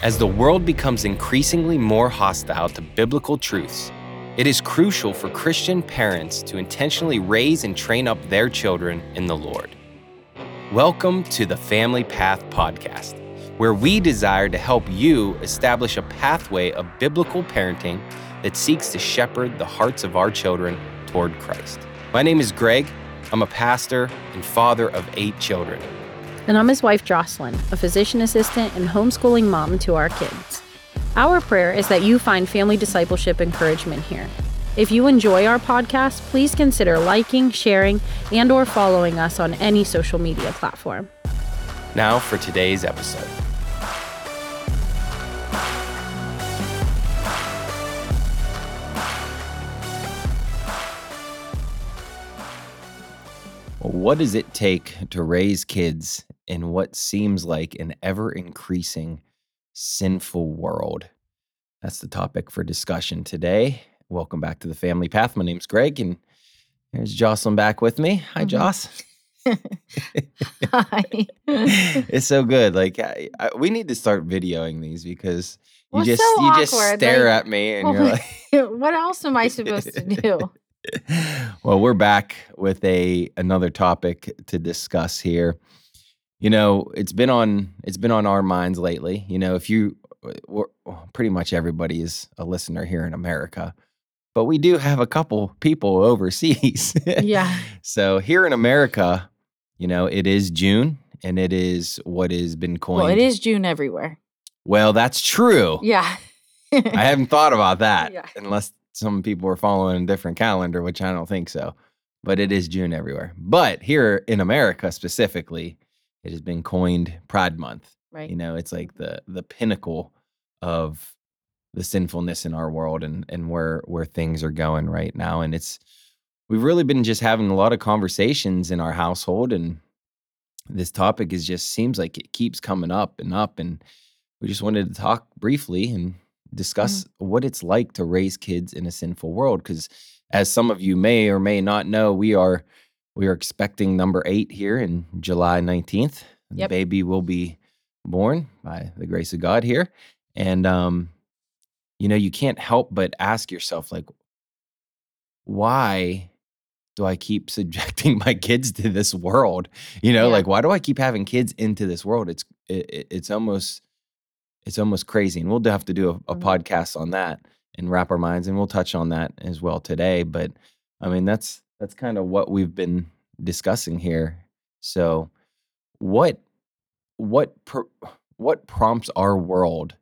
As the world becomes increasingly more hostile to biblical truths, it is crucial for Christian parents to intentionally raise and train up their children in the Lord. Welcome to the Family Path Podcast, where we desire to help you establish a pathway of biblical parenting that seeks to shepherd the hearts of our children toward Christ. My name is Greg. I'm a pastor and father of eight children. And I'm his wife, Jocelyn, a physician assistant and homeschooling mom to our kids. Our prayer is that you find family discipleship encouragement here. If you enjoy our podcast, please consider liking, sharing, and or following us on any social media platform. Now for today's episode. What does it take to raise kids in what seems like an ever increasing sinful world? That's the topic for discussion today. Welcome back to the Family Path. My name's Greg, and here's Jocelyn back with me. Hi, Mhm. Joss. Hi. it's so good. Like I, I, we need to start videoing these because you Well, just so you just stare like, at me and oh you're like, what else am I supposed to do? well, we're back with a another topic to discuss here. You know, it's been on it's been on our minds lately. You know, if you we're, pretty much everybody is a listener here in America, but we do have a couple people overseas. Yeah. So here in America, you know, it is June and it is what has been coined. Well, it is June everywhere. Well, that's true. Yeah. I haven't thought about that Yeah. unless some people are following a different calendar, which I don't think so. But it is June everywhere. But here in America specifically, it has been coined Pride Month. right. You know, it's like the the pinnacle of the sinfulness in our world and and where where things are going right now. And it's we've really been just having a lot of conversations in our household and this topic is just seems like it keeps coming up and up and we just wanted to talk briefly and mm-hmm. discuss what it's like to raise kids in a sinful world because as some of you may or may not know we are we are expecting number 8 here in July 19th the baby will be born by the grace of God here and um you know you can't help but ask yourself like why do I keep subjecting my kids to this world? You know, Yeah. like why do I keep having kids into this world? It's it, it- it's almost it's almost crazy, and we'll have to do a, a Mhm. podcast on that and wrap our minds, and we'll touch on that as well today. But I mean, that's that's kind of what we've been discussing here. So, what what what prompts our world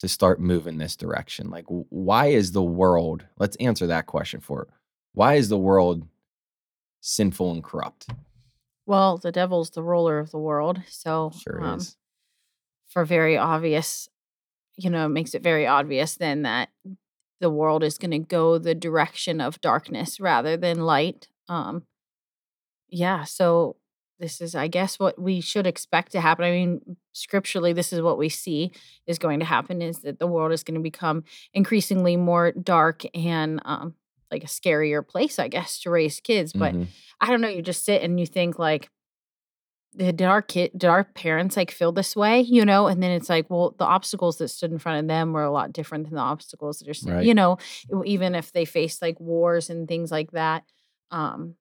to start moving this direction? Like, why is the world? Let's answer that question for. it. Why is the world sinful and corrupt? Well, the devil's the ruler of the world. So, Sure um, is. for very obvious, you know, it makes it very obvious then that the world is going to go the direction of darkness rather than light. Um, yeah. So, this is, I guess, what we should expect to happen. I mean, scripturally, this is what we see is going to happen is that the world is going to become increasingly more dark and um, like a scarier place, I guess, to raise kids. But Mhm. I don't know. You just sit and you think like, did our kid, did our parents like feel this way, you know? And then it's like, well, the obstacles that stood in front of them were a lot different than the obstacles that are, Right. you know, even if they faced like wars and things like that. Um,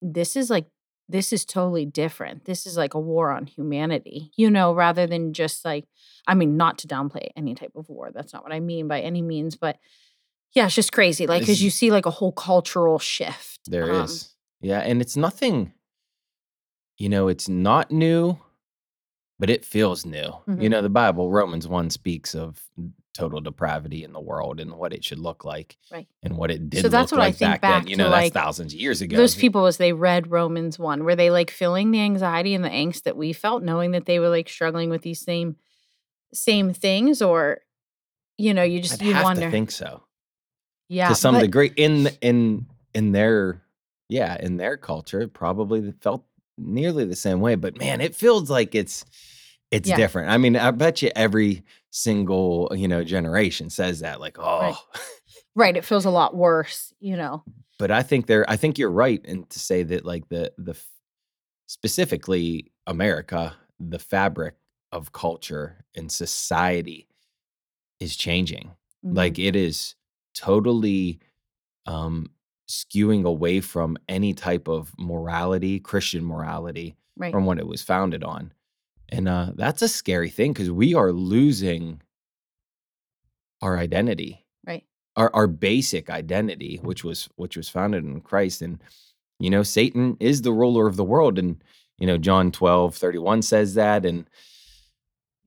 this is like, this is totally different. This is like a war on humanity, you know, rather than just like, I mean, not to downplay any type of war. That's not what I mean by any means, but yeah, it's just crazy. Like, because you see like a whole cultural shift. There um, is, Yeah, and it's nothing. You know, it's not new, but it feels new. You Mhm. know, the Bible, Romans one speaks of total depravity in the world and what it should look like, Right. And what it did. So that's what I think back, then. You know, that's thousands of years ago. those people as they read Romans 1 were they like feeling the anxiety and the angst that we felt knowing that they were like struggling with these same same things or you know you just I'd you have wonder to think so. yeah to some but- degree in in in their yeah in their culture it probably felt nearly the same way but man it feels like it's it's Yeah. different i mean i bet you every single you know generation says that like oh Right. right it feels a lot worse you know but i think they're i think you're right in to say that like the the specifically america the fabric of culture and society is changing. Mhm. Like it is totally um skewing away from any type of morality, Christian morality right. from what it was founded on. And uh that's a scary thing because we are losing our identity. Right. Our our basic identity, which was which was founded in Christ. And you know, Satan is the ruler of the world. And, you know, John 12, 31 says that. And,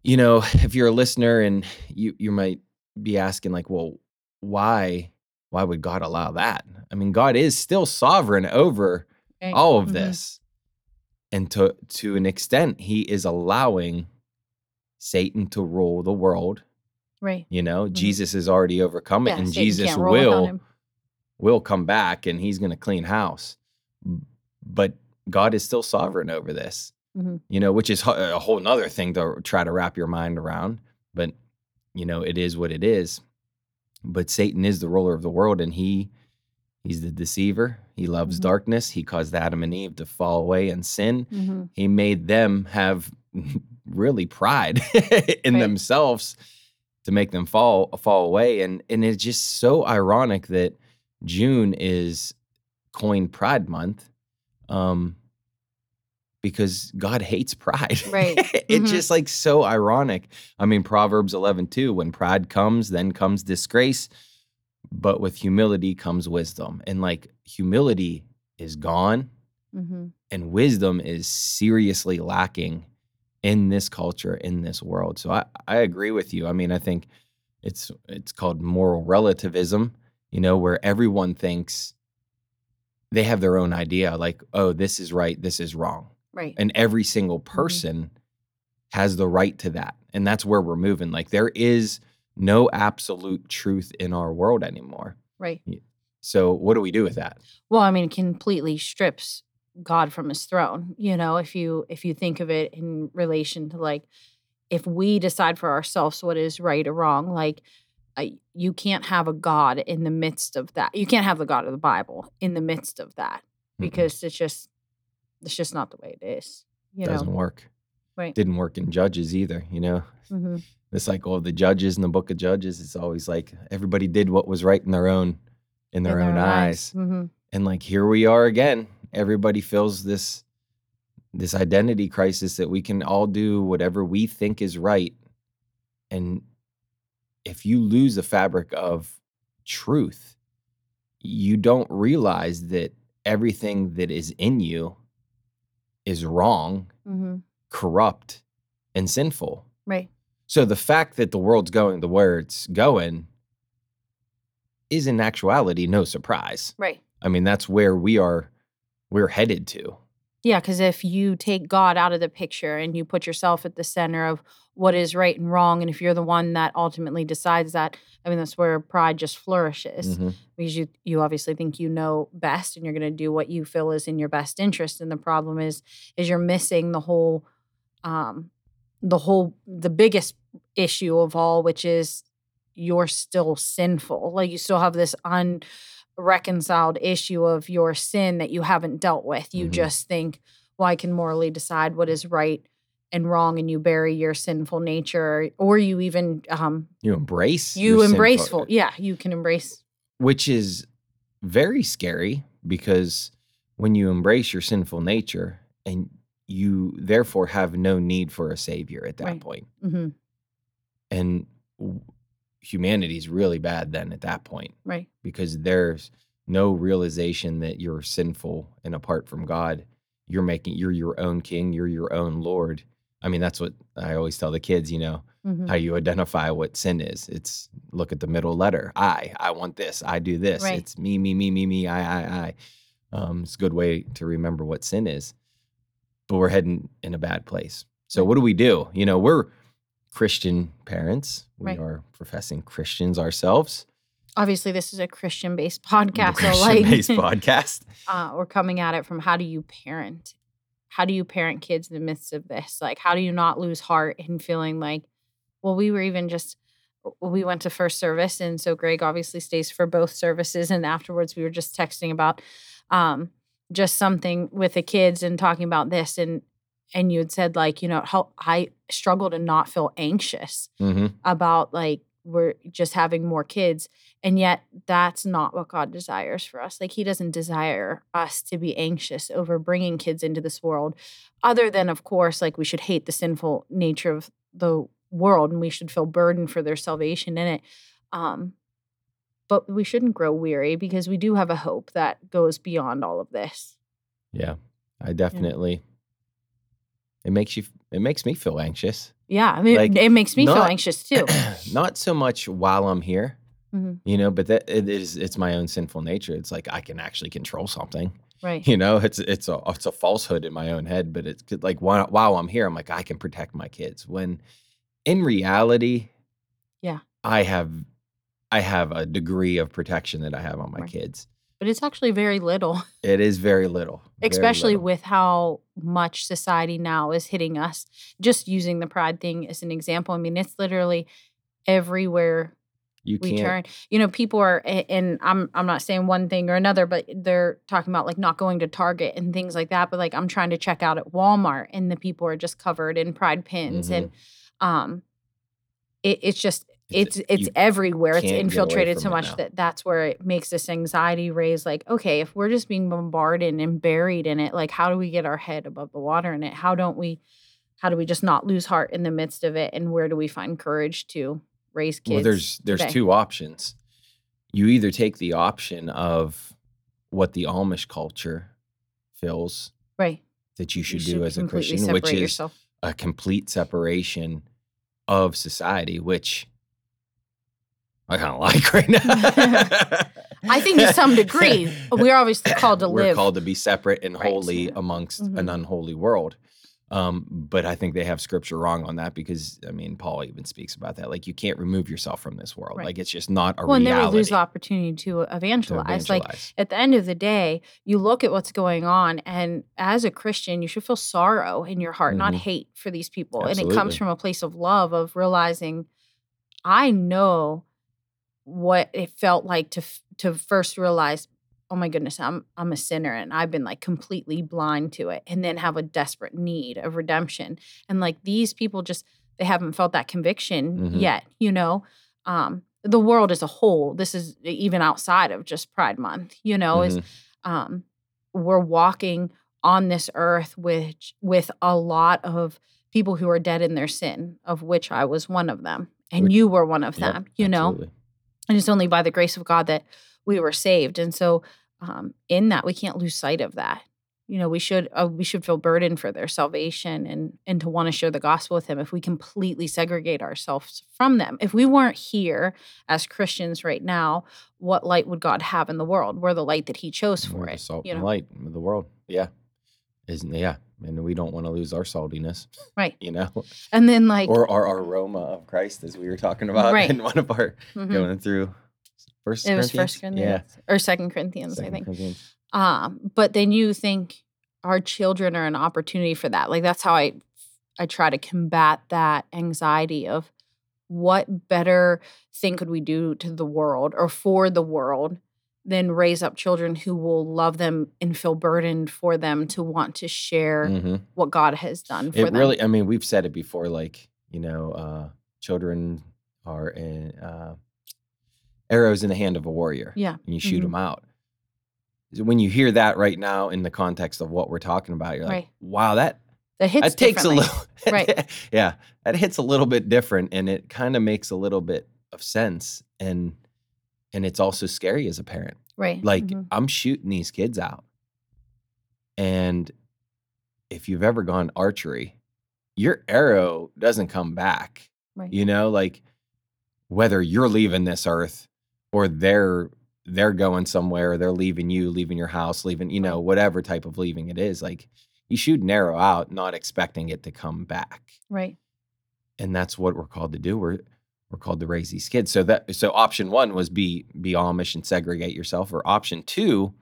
you know, if you're a listener and you you might be asking, like, well, why why would God allow that? I mean, God is still sovereign over Right. all of Mhm. this. And to to an extent, he is allowing Satan to rule the world. Right. You know, Jesus has already overcome it, Yeah, and Satan Jesus can't roll without will will come back and he's going to clean house. But God is still sovereign over this, Mhm. you know, which is a whole nother thing to try to wrap your mind around. But, you know, it is what it is. But Satan is the ruler of the world and he he's the deceiver. He loves Mhm. darkness. He caused Adam and Eve to fall away and sin. Mhm. He made them have really pride in Right. themselves to make them fall fall away and and it's just so ironic that June is coined Pride Month um because God hates pride. Right. it's Mhm. just like so ironic. I mean Proverbs 11 too when pride comes then comes disgrace but with humility comes wisdom and like humility is gone Mhm. and wisdom is seriously lacking in this culture in this world so i i agree with you i mean i think it's it's called moral relativism you know where everyone thinks they have their own idea like oh this is right this is wrong Right. and every single person has the right to that and that's where we're moving like there is no absolute truth in our world anymore right. so what do we do with that Well, I mean, completely strips God from his throne. You know, if you if you think of it in relation to like if we decide for ourselves what is right or wrong, like uh, you can't have a God in the midst of that. You can't have the God of the Bible in the midst of that because it's just it's just not the way it is. You doesn't know, work Right. didn't work in judges either you know Mhm. the cycle of the judges in the book of judges it's always like everybody did what was right in their own in their In own eyes Mhm. and like here we are again everybody feels this this identity crisis that we can all do whatever we think is right and if you lose the fabric of truth you don't realize that everything that is in you is wrong Mhm. corrupt and sinful Right. so the fact that the world's going the where it's going is in actuality no surprise. Right. I mean, that's where we are we're headed to. Yeah, because if you take God out of the picture and you put yourself at the center of what is right and wrong, and if you're the one that ultimately decides that, I mean, that's where pride just flourishes Mhm. because you you obviously think you know best and you're going to do what you feel is in your best interest. And the problem is, is you're missing the whole, um, the whole, the biggest issue of all, which is you're still sinful. Like you still have this unreconciled issue of your sin that you haven't dealt with. You Mhm. just think, well, I can morally decide what is right and wrong, and you bury your sinful nature, or you even um, You embrace you your embrace full. Yeah, you can embrace. which is very scary because when you embrace your sinful nature and you therefore have no need for a savior at that Right. point. hmm and humanity's really bad then at that point Right. because there's no realization that you're sinful and apart from God, you're making you're your own king, you're your own lord. I mean, that's what I always tell the kids, you know, hmm how you identify what sin is. It's look at the middle letter. I, I want this, I do this. Right. It's me, me, me, me, me, I, I, I. Um, it's a good way to remember what sin is. But we're heading in a bad place. So what do we do? You know, we're Christian parents. We Right. are professing Christians ourselves. Obviously, this is a Christian-based The podcast, so like Christian-based podcast. uh, we're coming at it from how do you parent? How do you parent kids in the midst of this? Like, how do you not lose heart in feeling like, well, we were even just, we went to first service. And so Greg obviously stays for both services. And afterwards, we were just texting about um, just something with the kids and talking about this. And, and you had said, like, you know, how I struggle to not feel anxious hmm about like we're just having more kids. And yet, that's not what God desires for us. Like, He doesn't desire us to be anxious over bringing kids into this world, other than, of course, like we should hate the sinful nature of the world and we should feel burdened for their salvation in it. Um, but we shouldn't grow weary because we do have a hope that goes beyond all of this. Yeah. I definitely it makes you it makes me feel anxious. Yeah, I mean, Like, it makes me feel anxious too. Not so much while I'm here, Mhm. you know, but that it is it's my own sinful nature. It's like I can actually control something. Right. You know, it's it's a it's a falsehood in my own head, but it's like while, while I'm here, I'm like I can protect my kids. When in reality, Yeah. I have I have a degree of protection that I have on my Right. kids. But it's actually very little, It is very little, very especially little. with how much society now is hitting us. Just using the pride thing as an example. I mean, it's literally everywhere you we turn. You know, people are and I'm I'm not saying one thing or another, but they're talking about like not going to Target and things like that. But like I'm trying to check out at Walmart and the people are just covered in pride pins and um it, it's just it's it's, everywhere. It's can't get away infiltrated so much that that's where it makes this anxiety raise. Like, okay, if we're just being bombarded and buried in it, like, how do we get our head above the water in it? How don't we? How do we just not lose heart in the midst of it? And where do we find courage to raise kids? Well, there's there's today? two options. You either take the option of what the Amish culture feels right. that you should, You do as a Christian, which is yourself. a complete separation of society, which I kind of like right now. I think to some degree, we're obviously called to We're live. called to be separate and Right. holy amongst an Mhm. unholy world. Um, but I think they have scripture wrong on that because I mean, Paul even speaks about that. Like you can't remove yourself from this world. Right. Like it's just not a well, and then reality. we lose the opportunity to evangelize. to Like at the end of the day, you look at what's going on, and as a Christian, you should feel sorrow in your heart, not Mhm. hate for these people. And it comes from a place of love, of realizing, I know what it felt like to to first realize, oh my goodness, I'm I'm a sinner, and I've been like completely blind to it, and then have a desperate need of redemption. And like these people, just they haven't felt that conviction Mhm. yet, you know. Um, the world as a whole, this is even outside of just Pride Month, you know, is Mhm. um, we're walking on this earth which with a lot of people who are dead in their sin, of which I was one of them, and Which- you were one of Yep, them, you know. absolutely. And it's only by the grace of God that we were saved, and so um, in that we can't lose sight of that. You know, we should uh, we should feel burdened for their salvation and and to want to share the gospel with them. If we completely segregate ourselves from them, if we weren't here as Christians right now, what light would God have in the world? We're the light that He chose We're for the it. salt You and know, light of the world. Yeah. Isn't yeah. And we don't want to lose our saltiness. Right. You know? and then like or our aroma of Christ as we were talking about Right. in one of our mhm, going through first it was First Corinthians or Second Corinthians, I think. Corinthians. um but then you think our children are an opportunity for that like that's how i i try to combat that anxiety of what better thing could we do to the world or for the world than raise up children who will love them and feel burdened for them to want to share Mhm. what god has done for It them really I mean, we've said it before, like, you know, uh children are in uh arrows in the hand of a warrior. yeah and you shoot Mhm. them out. When you hear that right now in the context of what we're talking about, you're like, Right. wow, that that hits that takes a little Right. yeah, that hits a little bit different and it kind of makes a little bit of sense and and it's also scary as a parent. right Like mhm, I'm shooting these kids out. And if you've ever gone archery, your arrow doesn't come back. right You know, like whether you're leaving this earth or they're they're going somewhere, they're leaving you, leaving your house, leaving, you know, whatever type of leaving it is, like you shoot an arrow out, not expecting it to come back. right And that's what we're called to do. We're we're called the raise these kids. So that so option one was be be Amish and segregate yourself, or option two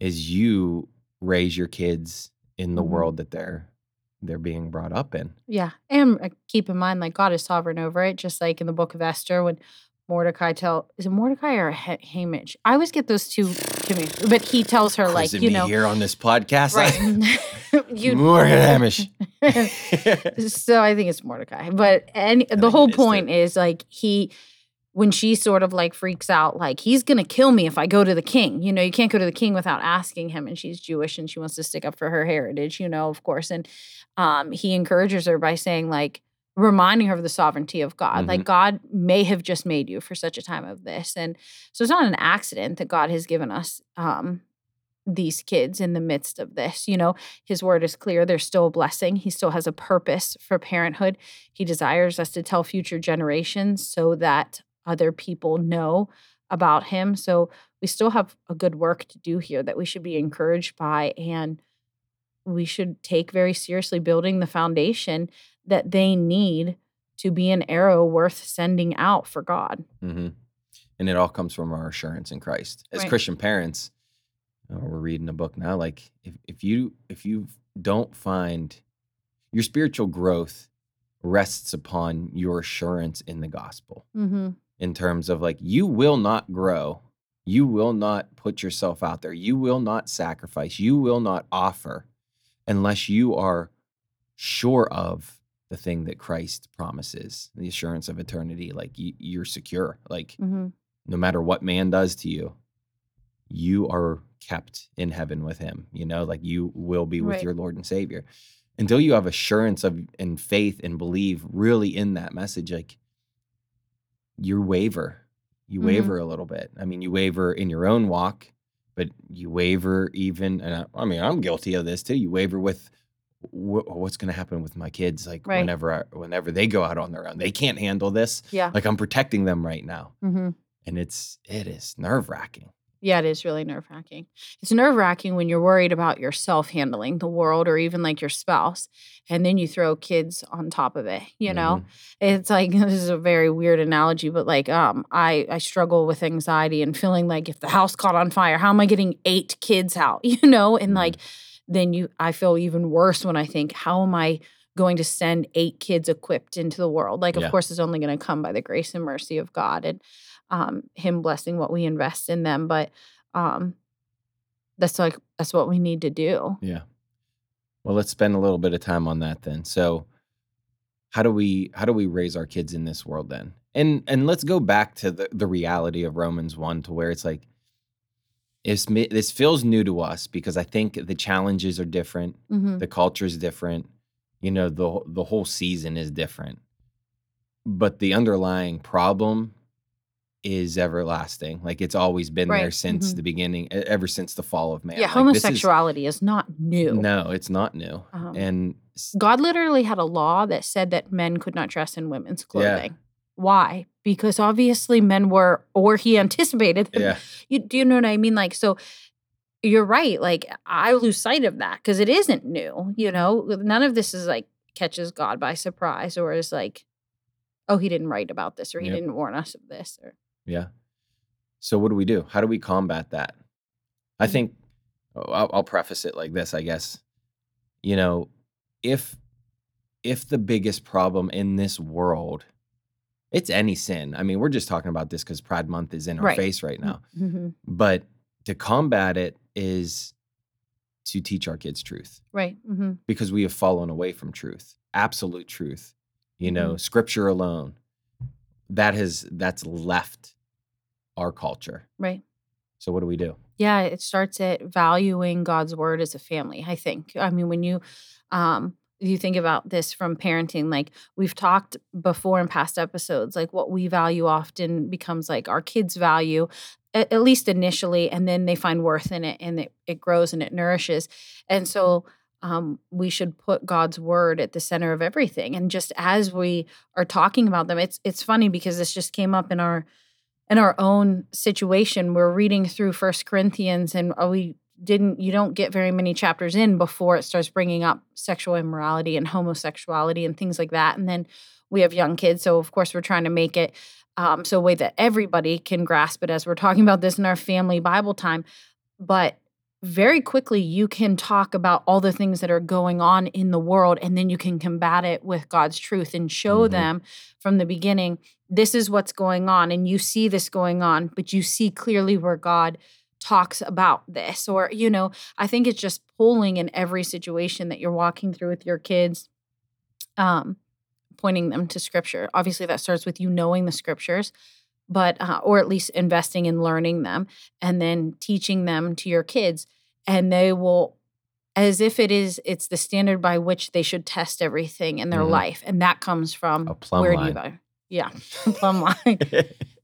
is you raise your kids in the Mhm. world that they're they're being brought up in. Yeah. And uh, keep in mind, like, God is sovereign over it, just like in the book of Esther when Mordecai tell is it Mordecai or Ha- Hamish? I always get those two confused. But he tells her, like, you know, here on this podcast. right. you Morgan Hamish. so I think it's Mordecai. But and the whole it point is like he when she sort of like freaks out, like he's gonna kill me if I go to the king. You know, you can't go to the king without asking him. And she's Jewish and she wants to stick up for her heritage, you know, of course. And um, he encourages her by saying, like, reminding her of the sovereignty of God. Like God may have just made you for such a time of this. And so it's not an accident that God has given us um these kids in the midst of this. You know, his word is clear. There's still a blessing. He still has a purpose for parenthood. He desires us to tell future generations so that other people know about him. So we still have a good work to do here that we should be encouraged by. And we should take very seriously building the foundation that they need to be an arrow worth sending out for God. hmm And it all comes from our assurance in Christ. As Right. Christian parents, uh, we're reading a book now. Like if, if you if you don't find your spiritual growth rests upon your assurance in the gospel Mm-hmm. in terms of like you will not grow you will not put yourself out there you will not sacrifice you will not offer unless you are sure of the thing that christ promises the assurance of eternity like you, you're secure like Mm-hmm. no matter what man does to you you are kept in heaven with him you know like you will be with Right. your lord and savior until you have assurance of and faith and believe really in that message like you waver you Mhm. waver a little bit i mean you waver in your own walk but you waver even and i, I mean i'm guilty of this too you waver with wh- what's going to happen with my kids like Right. whenever I, whenever they go out on their own they can't handle this Yeah. like i'm protecting them right now Mm-hmm. and it's it is nerve wracking. Yeah, it is really nerve wracking. It's nerve wracking when you're worried about yourself handling the world or even like your spouse. And then you throw kids on top of it, you know? It's like this is a very weird analogy, but like um I I struggle with anxiety and feeling like if the house caught on fire, how am I getting eight kids out? You know? And Mhm. like then you I feel even worse when I think, how am I going to send eight kids equipped into the world? Like, of Yeah. course, it's only going to come by the grace and mercy of God and um him blessing what we invest in them. But um that's like that's what we need to do. Yeah. Well, let's spend a little bit of time on that then. So, how do we how do we raise our kids in this world then? And and let's go back to the the reality of Romans one to where it's like it's, this feels new to us because I think the challenges are different, hmm the culture is different, you know, the the whole season is different, but the underlying problem is everlasting. Like it's always been there Right, since mhm. the beginning, ever since the fall of man. Yeah, Like, this is- homosexuality is, not new. no, it's not new. Um, and God literally had a law that said that men could not dress in women's Yeah. clothing. Why? Because obviously men were, or he anticipated. That, yeah, You do you know what I mean? Like, so you're right. Like, I lose sight of that because it isn't new. You know, none of this is like catches God by surprise or is like, oh, he didn't write about this or he Yep. didn't warn us of this or yeah. So what do we do? How do we combat that? I Mhm. think oh, I'll, I'll preface it like this. I guess you know if if the biggest problem in this world it's any sin. I mean, we're just talking about this because Pride Month is in our Right. face right now. Mhm. But to combat it is to teach our kids truth. right. hmm because we have fallen away from truth, absolute truth. You know, Mm-hmm. scripture alone. That has that's left our culture. Right. So what do we do? Yeah, it starts at valuing God's word as a family, I think. I mean, when you um you think about this from parenting, like we've talked before in past episodes, like what we value often becomes like our kids value, at, at least initially, and then they find worth in it and it, it grows and it nourishes. And so um, we should put God's word at the center of everything. And just as we are talking about them, it's it's funny because this just came up in our in our own situation we're reading through first corinthians and we didn't you don't get very many chapters in before it starts bringing up sexual immorality and homosexuality and things like that and then we have young kids so of course we're trying to make it um, so a way that everybody can grasp it as we're talking about this in our family bible time but very quickly you can talk about all the things that are going on in the world and then you can combat it with god's truth and show Mhm. them from the beginning this is what's going on and you see this going on but you see clearly where god talks about this or you know i think it's just pulling in every situation that you're walking through with your kids um pointing them to scripture. Obviously that starts with you knowing the scriptures but uh, or at least investing in learning them and then teaching them to your kids and they will as if it is it's the standard by which they should test everything in their Mhm. life and that comes from A plumb where do you go yeah plumb line.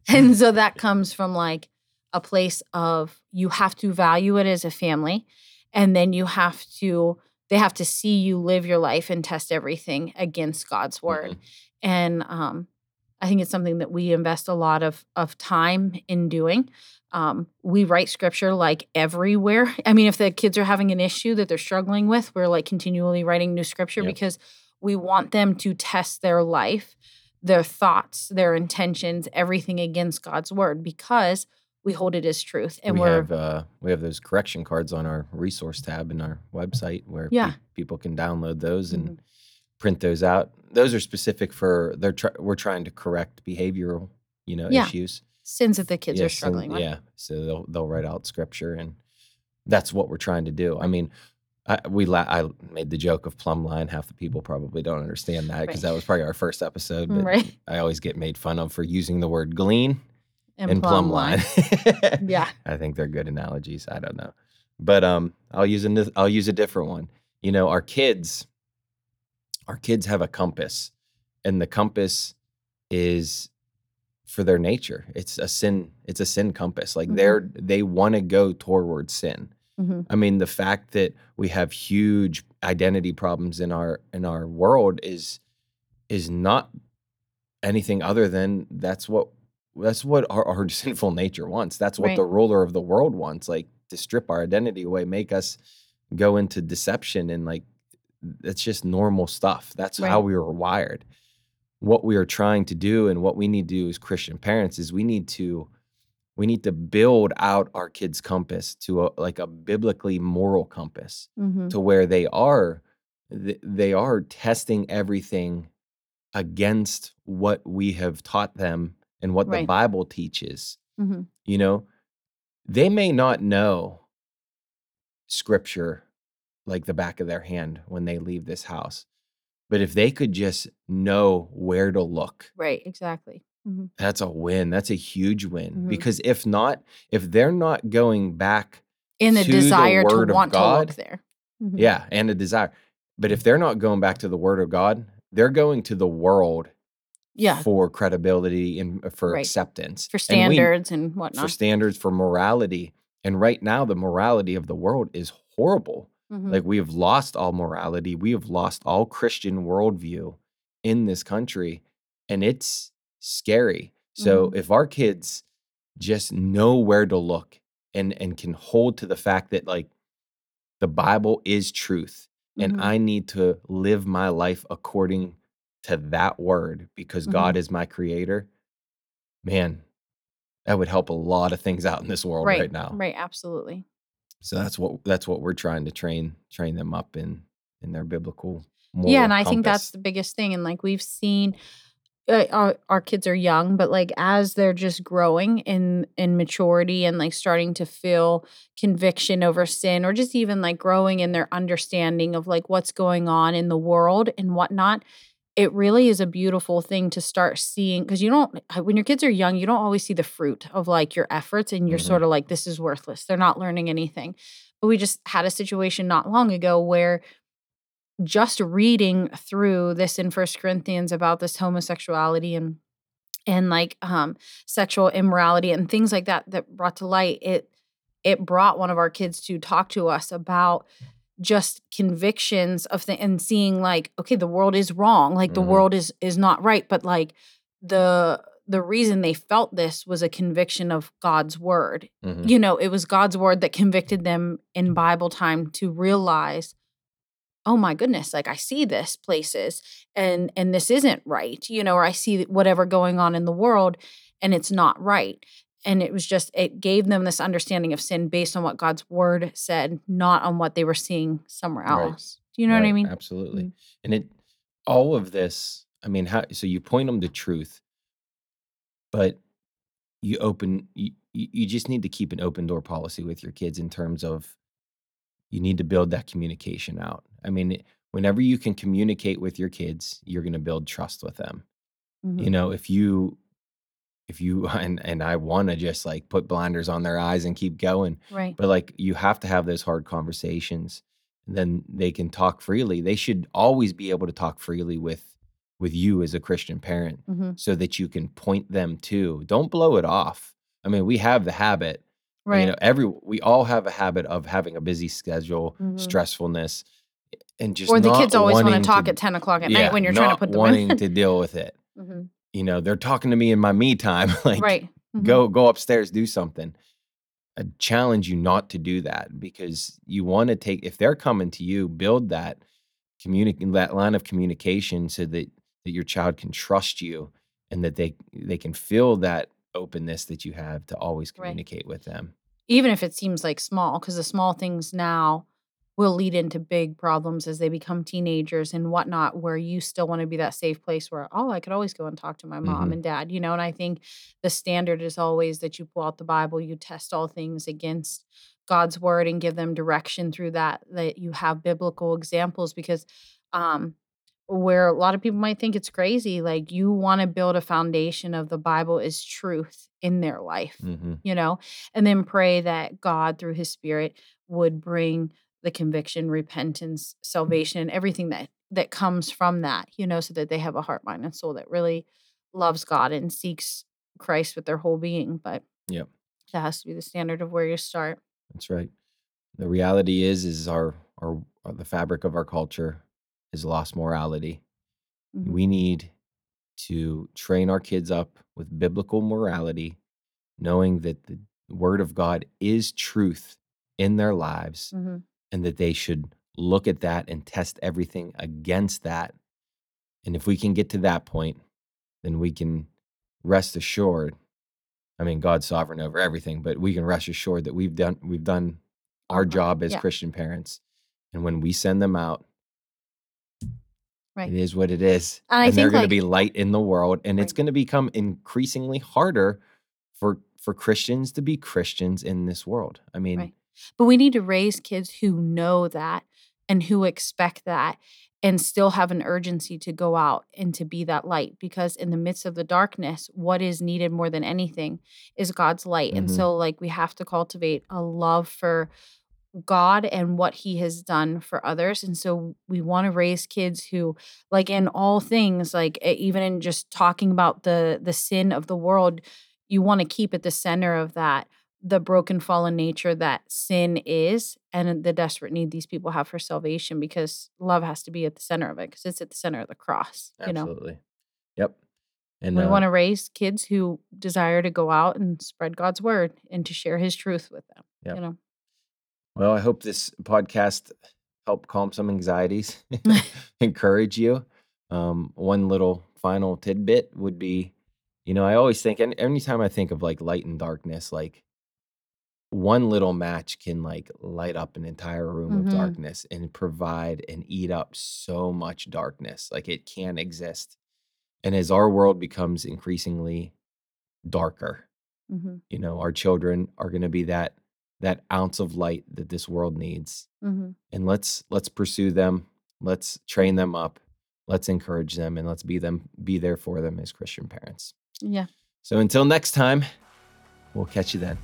And so that comes from like a place of you have to value it as a family and then you have to they have to see you live your life and test everything against god's word. And um i think it's something that we invest a lot of of time in doing. Um, we write scripture like everywhere. I mean if the kids are having an issue that they're struggling with we're like continually writing new scripture Yep. because we want them to test their life their thoughts, their intentions, everything against God's word because we hold it as truth. And we are have uh, we have those correction cards on our resource tab in our website where pe- Yeah. people can download those and Mhm. print those out. Those are specific for they're try- we're trying to correct behavioral you know Yeah. issues. sins that the kids Yeah, are sin- struggling with. Yeah, so they'll they'll write out scripture, and that's what we're trying to do. I mean, I, we la- I made the joke of plumb line. Half the people probably don't understand that because Right. that was probably our first episode. But Right. I always get made fun of for using the word glean And, and plumb line. yeah. I think they're good analogies. I don't know, but um, I'll use a I'll use a different one. You know, our kids, our kids have a compass, and the compass is for their nature. It's a sin. It's a sin compass. Like Mhm. they're they want to go toward sin. hmm I mean, the fact that we have huge identity problems in our in our world is is not anything other than that's what that's what our, our sinful nature wants. That's what Right. the ruler of the world wants, like to strip our identity away, make us go into deception and like it's just normal stuff. That's how we were wired. What we are trying to do and what we need to do as Christian parents is we need to we need to build out our kids' compass to a, like a biblically moral compass hmm to where they are they are testing everything against what we have taught them and what the bible teaches hmm you know they may not know scripture like the back of their hand when they leave this house but if they could just know where to look Right. Exactly. hmm that's a win that's a huge win Mhm. because if not if they're not going back In the To the desire to want to God, look there. Mhm. Yeah, and a desire. But if they're not going back to the word of God, they're going to the world Yeah. for credibility and uh, for Right. acceptance. For And we- standards and whatnot. for standards, for morality. And right now, the morality of the world is horrible. Mhm. Like we have lost all morality. We have lost all Christian worldview in this country. And it's scary. So Mhm. if our kids just know where to look and and can hold to the fact that like the Bible is truth and Mhm. I need to live my life according to that word because God is my creator, man, that would help a lot of things out in this world right, right. now. Right. Absolutely. So that's what that's what we're trying to train train them up in in their biblical yeah and i think that's the biggest thing and like we've seen uh, our, our kids are young but like as they're just growing in in maturity and like starting to feel conviction over sin or just even like growing in their understanding of like what's going on in the world and whatnot it really is a beautiful thing to start seeing because you don't when your kids are young you don't always see the fruit of like your efforts and you're Mhm. sort of like this is worthless they're not learning anything but we just had a situation not long ago where just reading through this in first corinthians about this homosexuality and and like um sexual immorality and things like that that brought to light it it brought one of our kids to talk to us about just convictions of the and seeing like okay the world is wrong like the Mhm. world is is not right but like the the reason they felt this was a conviction of God's word Mhm. you know, it was God's word that convicted them in Bible time to realize, oh my goodness, like I see this places and and this isn't right, you know, or I see whatever going on in the world and it's not right. And it was just it gave them this understanding of sin based on what God's word said, not on what they were seeing somewhere Right. else. Do you know what I mean? Absolutely. Mm. And it all of this, I mean, how so you point them to truth, but you open you, you, you just need to keep an open door policy with your kids in terms of you need to build that communication out. I mean, whenever you can communicate with your kids, you're going to build trust with them. Mhm. You know, if you if you and and I want to just like put blinders on their eyes and keep going, Right. but like you have to have those hard conversations. And then they can talk freely. They should always be able to talk freely with with you as a Christian parent Mhm. so that you can point them to. Don't blow it off. I mean, we have the habit, Right. you know, every we all have a habit of having a busy schedule, Mhm. stressfulness, and just Or the kids always want to talk at 10 o'clock at night when you're trying to put them wanting in. to deal with it. Mhm. You know, they're talking to me in my me time. like, Right. Mhm. go go upstairs, do something. I challenge you not to do that because you want to take if they're coming to you, build that communic that line of communication so that that your child can trust you and that they they can feel that openness that you have to always Right. communicate with them. Even if it seems like small, because the small things now will lead into big problems as they become teenagers and whatnot, where you still want to be that safe place where, oh, I could always go and talk to my mom Mhm. and dad, you know? And I think the standard is always that you pull out the Bible, you test all things against God's word and give them direction through that, that you have biblical examples because um where a lot of people might think it's crazy, like you want to build a foundation of the Bible is truth in their life hmm you know, and then pray that God, through his spirit, would bring the conviction, repentance, salvation, and everything that that comes from that, you know, so that they have a heart, mind, and soul that really loves God and seeks Christ with their whole being. But yeah, that has to be the standard of where you start. that's right. The reality is is our our uh, the fabric of our culture is lost morality. Mhm. We need to train our kids up with biblical morality, knowing that the word of God is truth in their lives Mhm. And that they should look at that and test everything against that. And if we can get to that point, then we can rest assured. I mean, God's sovereign over everything, but we can rest assured that we've done we've done our Our job as yeah. Christian parents. And when we send them out, Right. it is what it is. And and they're going to be light in the world. And it's going to become increasingly harder for for Christians to be Christians in this world. I mean, right. But we need to raise kids who know that and who expect that and still have an urgency to go out and to be that light because in the midst of the darkness what is needed more than anything is God's light. And mhm, so like we have to cultivate a love for God and what he has done for others. And so we want to raise kids who like in all things like even in just talking about the the sin of the world, you want to keep at the center of that the broken fallen nature that sin is and the desperate need these people have for salvation because love has to be at the center of it because it's at the center of the cross, you know. absolutely. Yep. And We uh, want to raise kids who desire to go out and spread God's word and to share his truth with them, yep. you know. Well, I hope this podcast helped calm some anxieties, encourage you. Um, one little final tidbit would be, you know, I always think, and anytime I think of like light and darkness, like one little match can like light up an entire room of Mhm. darkness and provide and eat up so much darkness. Like it can exist. And as our world becomes increasingly darker, Mhm. you know, our children are going to be that that ounce of light that this world needs. Mhm. And let's let's pursue them. Let's train them up. Let's encourage them and let's be them be there for them as Christian parents. Yeah. So until next time, we'll catch you then.